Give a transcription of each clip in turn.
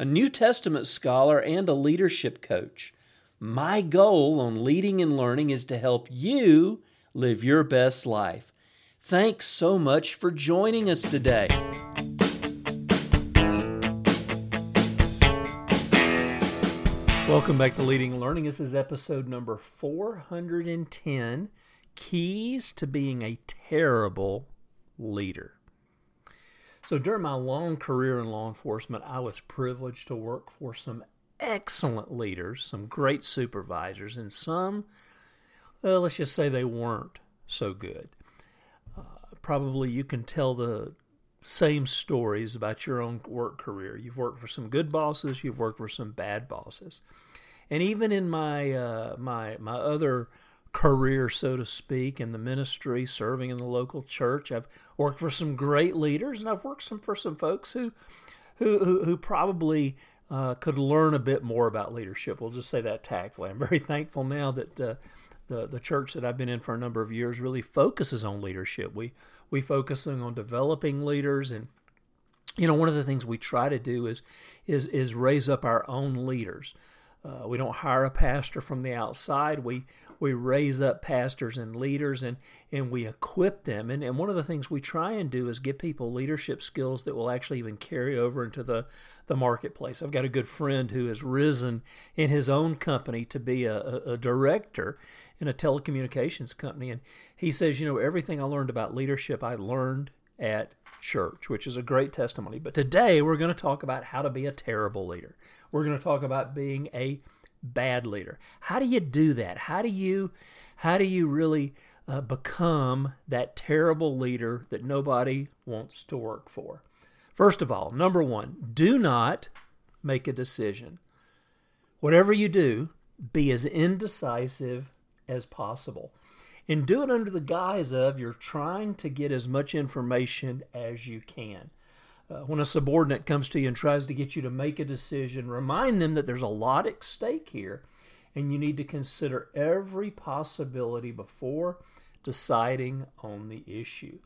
a New Testament scholar, and a leadership coach. My goal on leading and learning is to help you live your best life. Thanks so much for joining us today. Welcome back to Leading and Learning. This is episode number 410 Keys to Being a Terrible Leader. So, during my long career in law enforcement, I was privileged to work for some excellent leaders, some great supervisors, and some, well, let's just say they weren't so good. Uh, probably you can tell the same stories about your own work career. You've worked for some good bosses, you've worked for some bad bosses, and even in my uh, my my other career, so to speak, in the ministry, serving in the local church, I've worked for some great leaders, and I've worked some for some folks who who who, who probably uh, could learn a bit more about leadership. We'll just say that tactfully. I'm very thankful now that. Uh, the, the church that I've been in for a number of years really focuses on leadership. We we focusing on developing leaders and you know one of the things we try to do is is is raise up our own leaders. Uh, we don't hire a pastor from the outside. We we raise up pastors and leaders and and we equip them. And, and one of the things we try and do is give people leadership skills that will actually even carry over into the, the marketplace. I've got a good friend who has risen in his own company to be a, a, a director in a telecommunications company. And he says, you know, everything I learned about leadership, I learned at church, which is a great testimony. But today we're going to talk about how to be a terrible leader. We're going to talk about being a bad leader. How do you do that? How do you how do you really uh, become that terrible leader that nobody wants to work for? First of all, number 1, do not make a decision. Whatever you do, be as indecisive as possible. And do it under the guise of you're trying to get as much information as you can. Uh, when a subordinate comes to you and tries to get you to make a decision, remind them that there's a lot at stake here and you need to consider every possibility before deciding on the issue.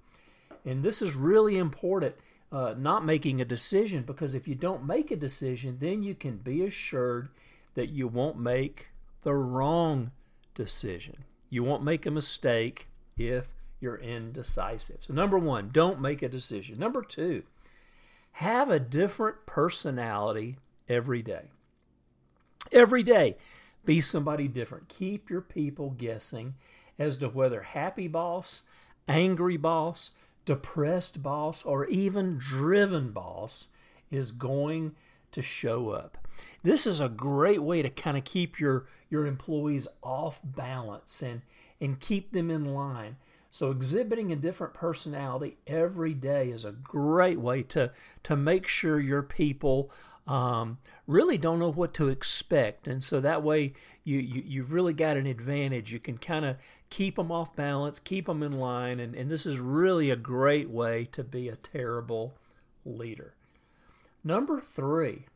And this is really important, uh, not making a decision, because if you don't make a decision, then you can be assured that you won't make the wrong decision. You won't make a mistake if you're indecisive. So, number one, don't make a decision. Number two, have a different personality every day. Every day, be somebody different. Keep your people guessing as to whether happy boss, angry boss, depressed boss, or even driven boss is going to show up. This is a great way to kind of keep your, your employees off balance and, and keep them in line. So exhibiting a different personality every day is a great way to to make sure your people um, really don't know what to expect, and so that way you, you you've really got an advantage. You can kind of keep them off balance, keep them in line, and, and this is really a great way to be a terrible leader. Number three,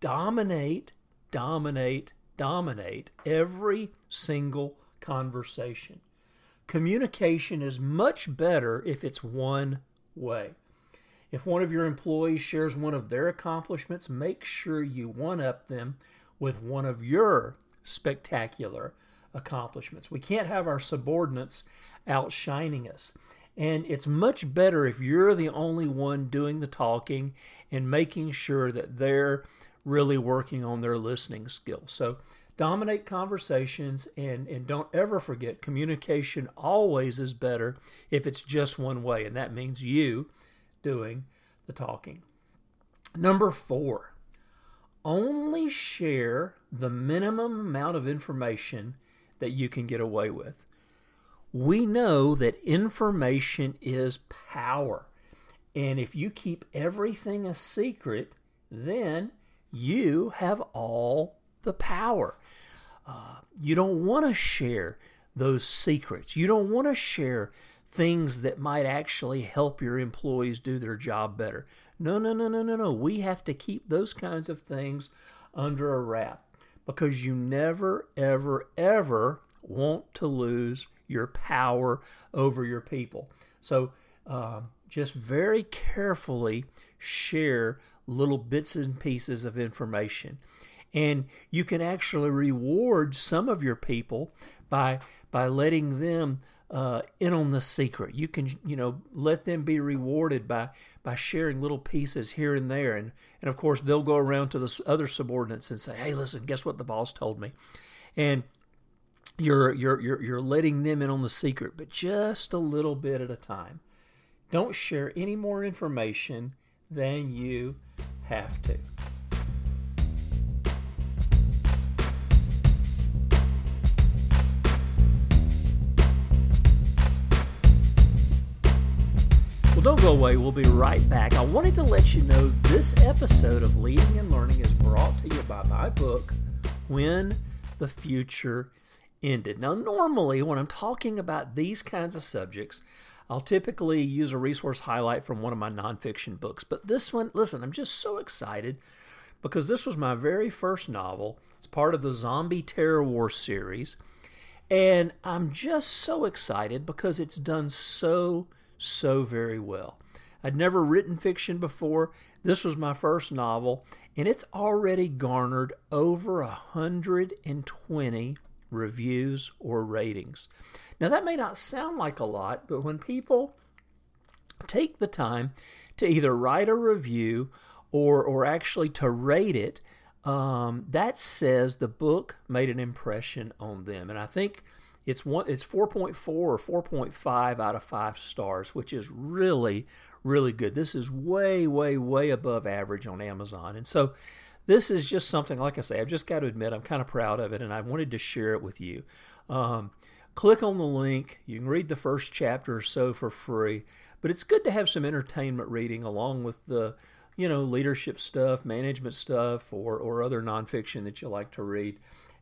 dominate, dominate, dominate every single conversation. Communication is much better if it's one way. If one of your employees shares one of their accomplishments, make sure you one up them with one of your spectacular accomplishments. We can't have our subordinates outshining us. And it's much better if you're the only one doing the talking and making sure that they're really working on their listening skills. So dominate conversations and, and don't ever forget communication always is better if it's just one way, and that means you doing the talking. Number four, only share the minimum amount of information that you can get away with. We know that information is power. And if you keep everything a secret, then you have all the power. Uh, you don't want to share those secrets. You don't want to share things that might actually help your employees do their job better. No, no, no, no, no, no. We have to keep those kinds of things under a wrap because you never, ever, ever want to lose your power over your people. So uh, just very carefully share little bits and pieces of information. And you can actually reward some of your people by by letting them uh, in on the secret. You can, you know, let them be rewarded by by sharing little pieces here and there, and and of course they'll go around to the other subordinates and say, "Hey, listen, guess what the boss told me," and you're you're you're you're letting them in on the secret, but just a little bit at a time. Don't share any more information than you have to. Well, don't go away. We'll be right back. I wanted to let you know this episode of Leading and Learning is brought to you by my book, When the Future Ended. Now, normally, when I'm talking about these kinds of subjects, I'll typically use a resource highlight from one of my nonfiction books. But this one, listen, I'm just so excited because this was my very first novel. It's part of the Zombie Terror War series. And I'm just so excited because it's done so so very well. I'd never written fiction before. This was my first novel, and it's already garnered over 120 reviews or ratings. Now, that may not sound like a lot, but when people take the time to either write a review or, or actually to rate it, um, that says the book made an impression on them. And I think it's one. It's 4.4 or 4.5 out of five stars, which is really, really good. This is way, way, way above average on Amazon, and so this is just something. Like I say, I've just got to admit I'm kind of proud of it, and I wanted to share it with you. Um, click on the link. You can read the first chapter or so for free, but it's good to have some entertainment reading along with the you know leadership stuff, management stuff, or or other nonfiction that you like to read.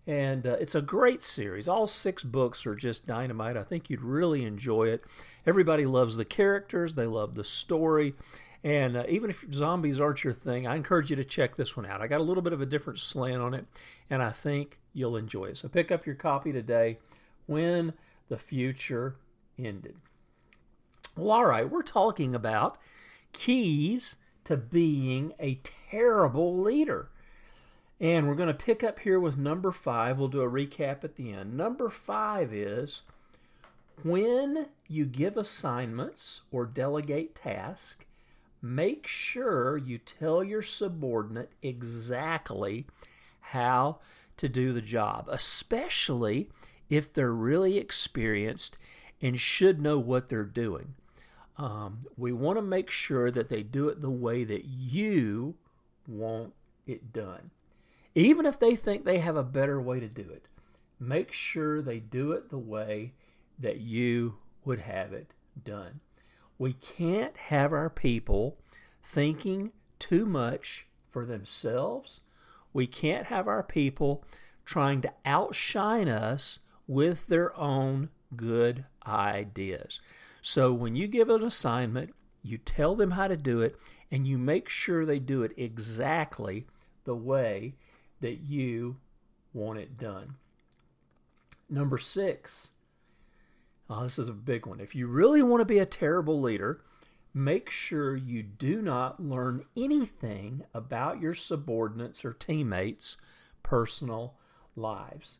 And uh, it's a great series. All six books are just dynamite. I think you'd really enjoy it. Everybody loves the characters, they love the story. And uh, even if zombies aren't your thing, I encourage you to check this one out. I got a little bit of a different slant on it, and I think you'll enjoy it. So pick up your copy today when the future ended. Well, all right, we're talking about keys to being a terrible leader. And we're going to pick up here with number five. We'll do a recap at the end. Number five is when you give assignments or delegate tasks, make sure you tell your subordinate exactly how to do the job, especially if they're really experienced and should know what they're doing. Um, we want to make sure that they do it the way that you want it done. Even if they think they have a better way to do it, make sure they do it the way that you would have it done. We can't have our people thinking too much for themselves. We can't have our people trying to outshine us with their own good ideas. So when you give an assignment, you tell them how to do it, and you make sure they do it exactly the way that you want it done. Number six, oh, this is a big one. If you really want to be a terrible leader, make sure you do not learn anything about your subordinates or teammates' personal lives.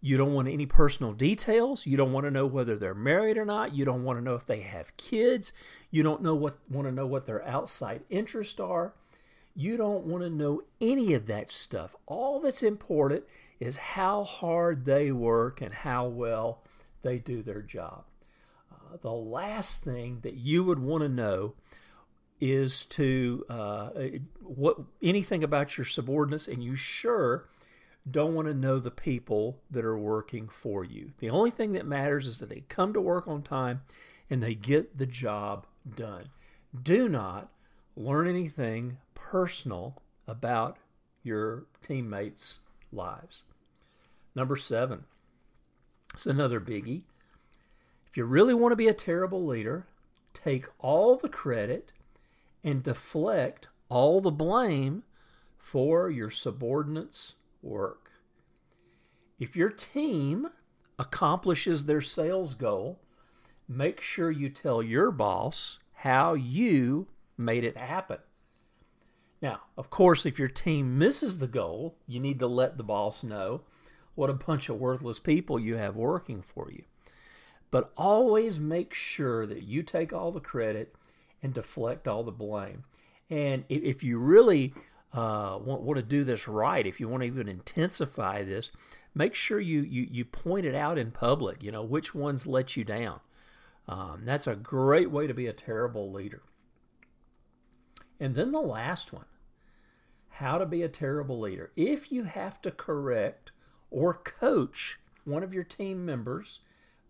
You don't want any personal details. You don't want to know whether they're married or not. You don't want to know if they have kids. You don't know what want to know what their outside interests are. You don't want to know any of that stuff. All that's important is how hard they work and how well they do their job. Uh, the last thing that you would want to know is to uh, what anything about your subordinates, and you sure don't want to know the people that are working for you. The only thing that matters is that they come to work on time and they get the job done. Do not learn anything personal about your teammates lives. Number seven, it's another biggie. If you really want to be a terrible leader, take all the credit and deflect all the blame for your subordinates' work. If your team accomplishes their sales goal, make sure you tell your boss how you made it happen. Now, of course, if your team misses the goal, you need to let the boss know what a bunch of worthless people you have working for you. But always make sure that you take all the credit and deflect all the blame. And if you really uh, want, want to do this right, if you want to even intensify this, make sure you, you, you point it out in public, you know, which ones let you down. Um, that's a great way to be a terrible leader. And then the last one how to be a terrible leader. If you have to correct or coach one of your team members,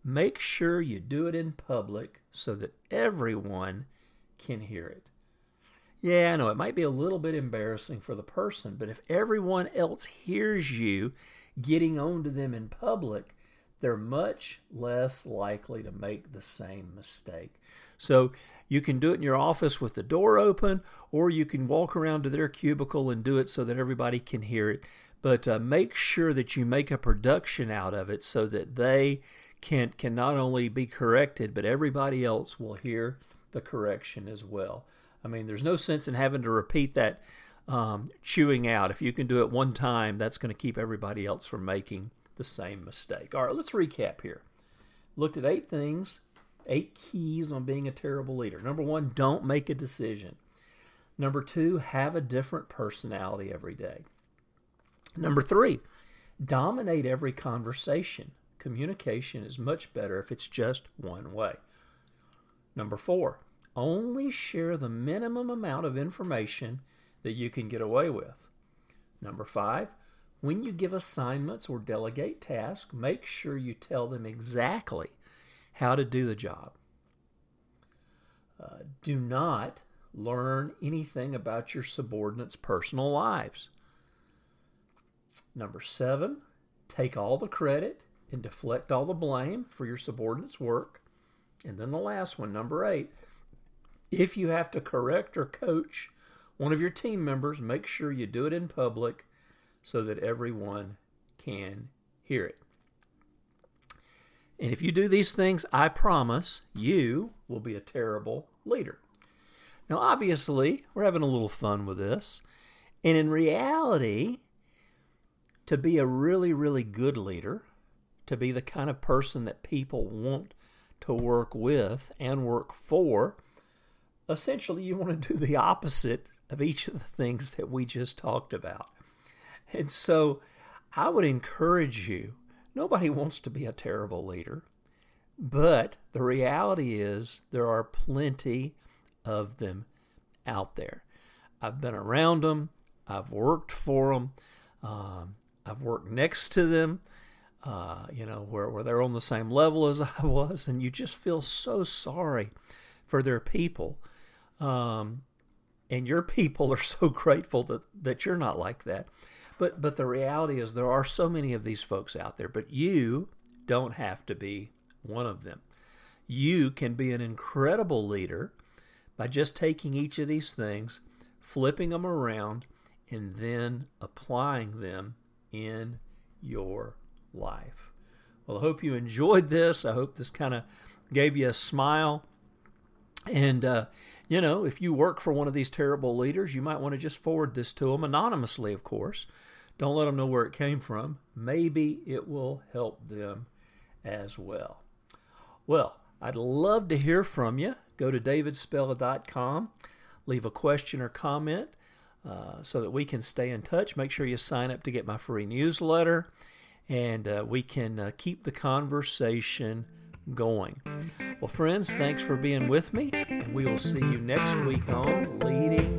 make sure you do it in public so that everyone can hear it. Yeah, I know it might be a little bit embarrassing for the person, but if everyone else hears you getting on to them in public, they're much less likely to make the same mistake. So you can do it in your office with the door open, or you can walk around to their cubicle and do it so that everybody can hear it. But uh, make sure that you make a production out of it so that they can can not only be corrected, but everybody else will hear the correction as well. I mean, there's no sense in having to repeat that um, chewing out. If you can do it one time, that's going to keep everybody else from making the same mistake. All right, let's recap here. Looked at eight things, eight keys on being a terrible leader. Number one, don't make a decision. Number two, have a different personality every day. Number three, dominate every conversation. Communication is much better if it's just one way. Number four, only share the minimum amount of information that you can get away with. Number five, when you give assignments or delegate tasks, make sure you tell them exactly how to do the job. Uh, do not learn anything about your subordinates' personal lives. Number seven, take all the credit and deflect all the blame for your subordinates' work. And then the last one, number eight, if you have to correct or coach one of your team members, make sure you do it in public so that everyone can hear it. And if you do these things, I promise you will be a terrible leader. Now, obviously, we're having a little fun with this. And in reality, to be a really, really good leader, to be the kind of person that people want to work with and work for, essentially you want to do the opposite of each of the things that we just talked about. And so I would encourage you nobody wants to be a terrible leader, but the reality is there are plenty of them out there. I've been around them, I've worked for them, um, I've worked next to them. Uh, you know, where, where they're on the same level as I was, and you just feel so sorry for their people. Um, and your people are so grateful that, that you're not like that. But but the reality is there are so many of these folks out there, but you don't have to be one of them. You can be an incredible leader by just taking each of these things, flipping them around, and then applying them in your life. Well, I hope you enjoyed this. I hope this kind of gave you a smile. And, uh, you know, if you work for one of these terrible leaders, you might want to just forward this to them anonymously, of course. Don't let them know where it came from. Maybe it will help them as well. Well, I'd love to hear from you. Go to davidspella.com, leave a question or comment uh, so that we can stay in touch. Make sure you sign up to get my free newsletter and uh, we can uh, keep the conversation going. Well, friends, thanks for being with me, and we will see you next week on Leading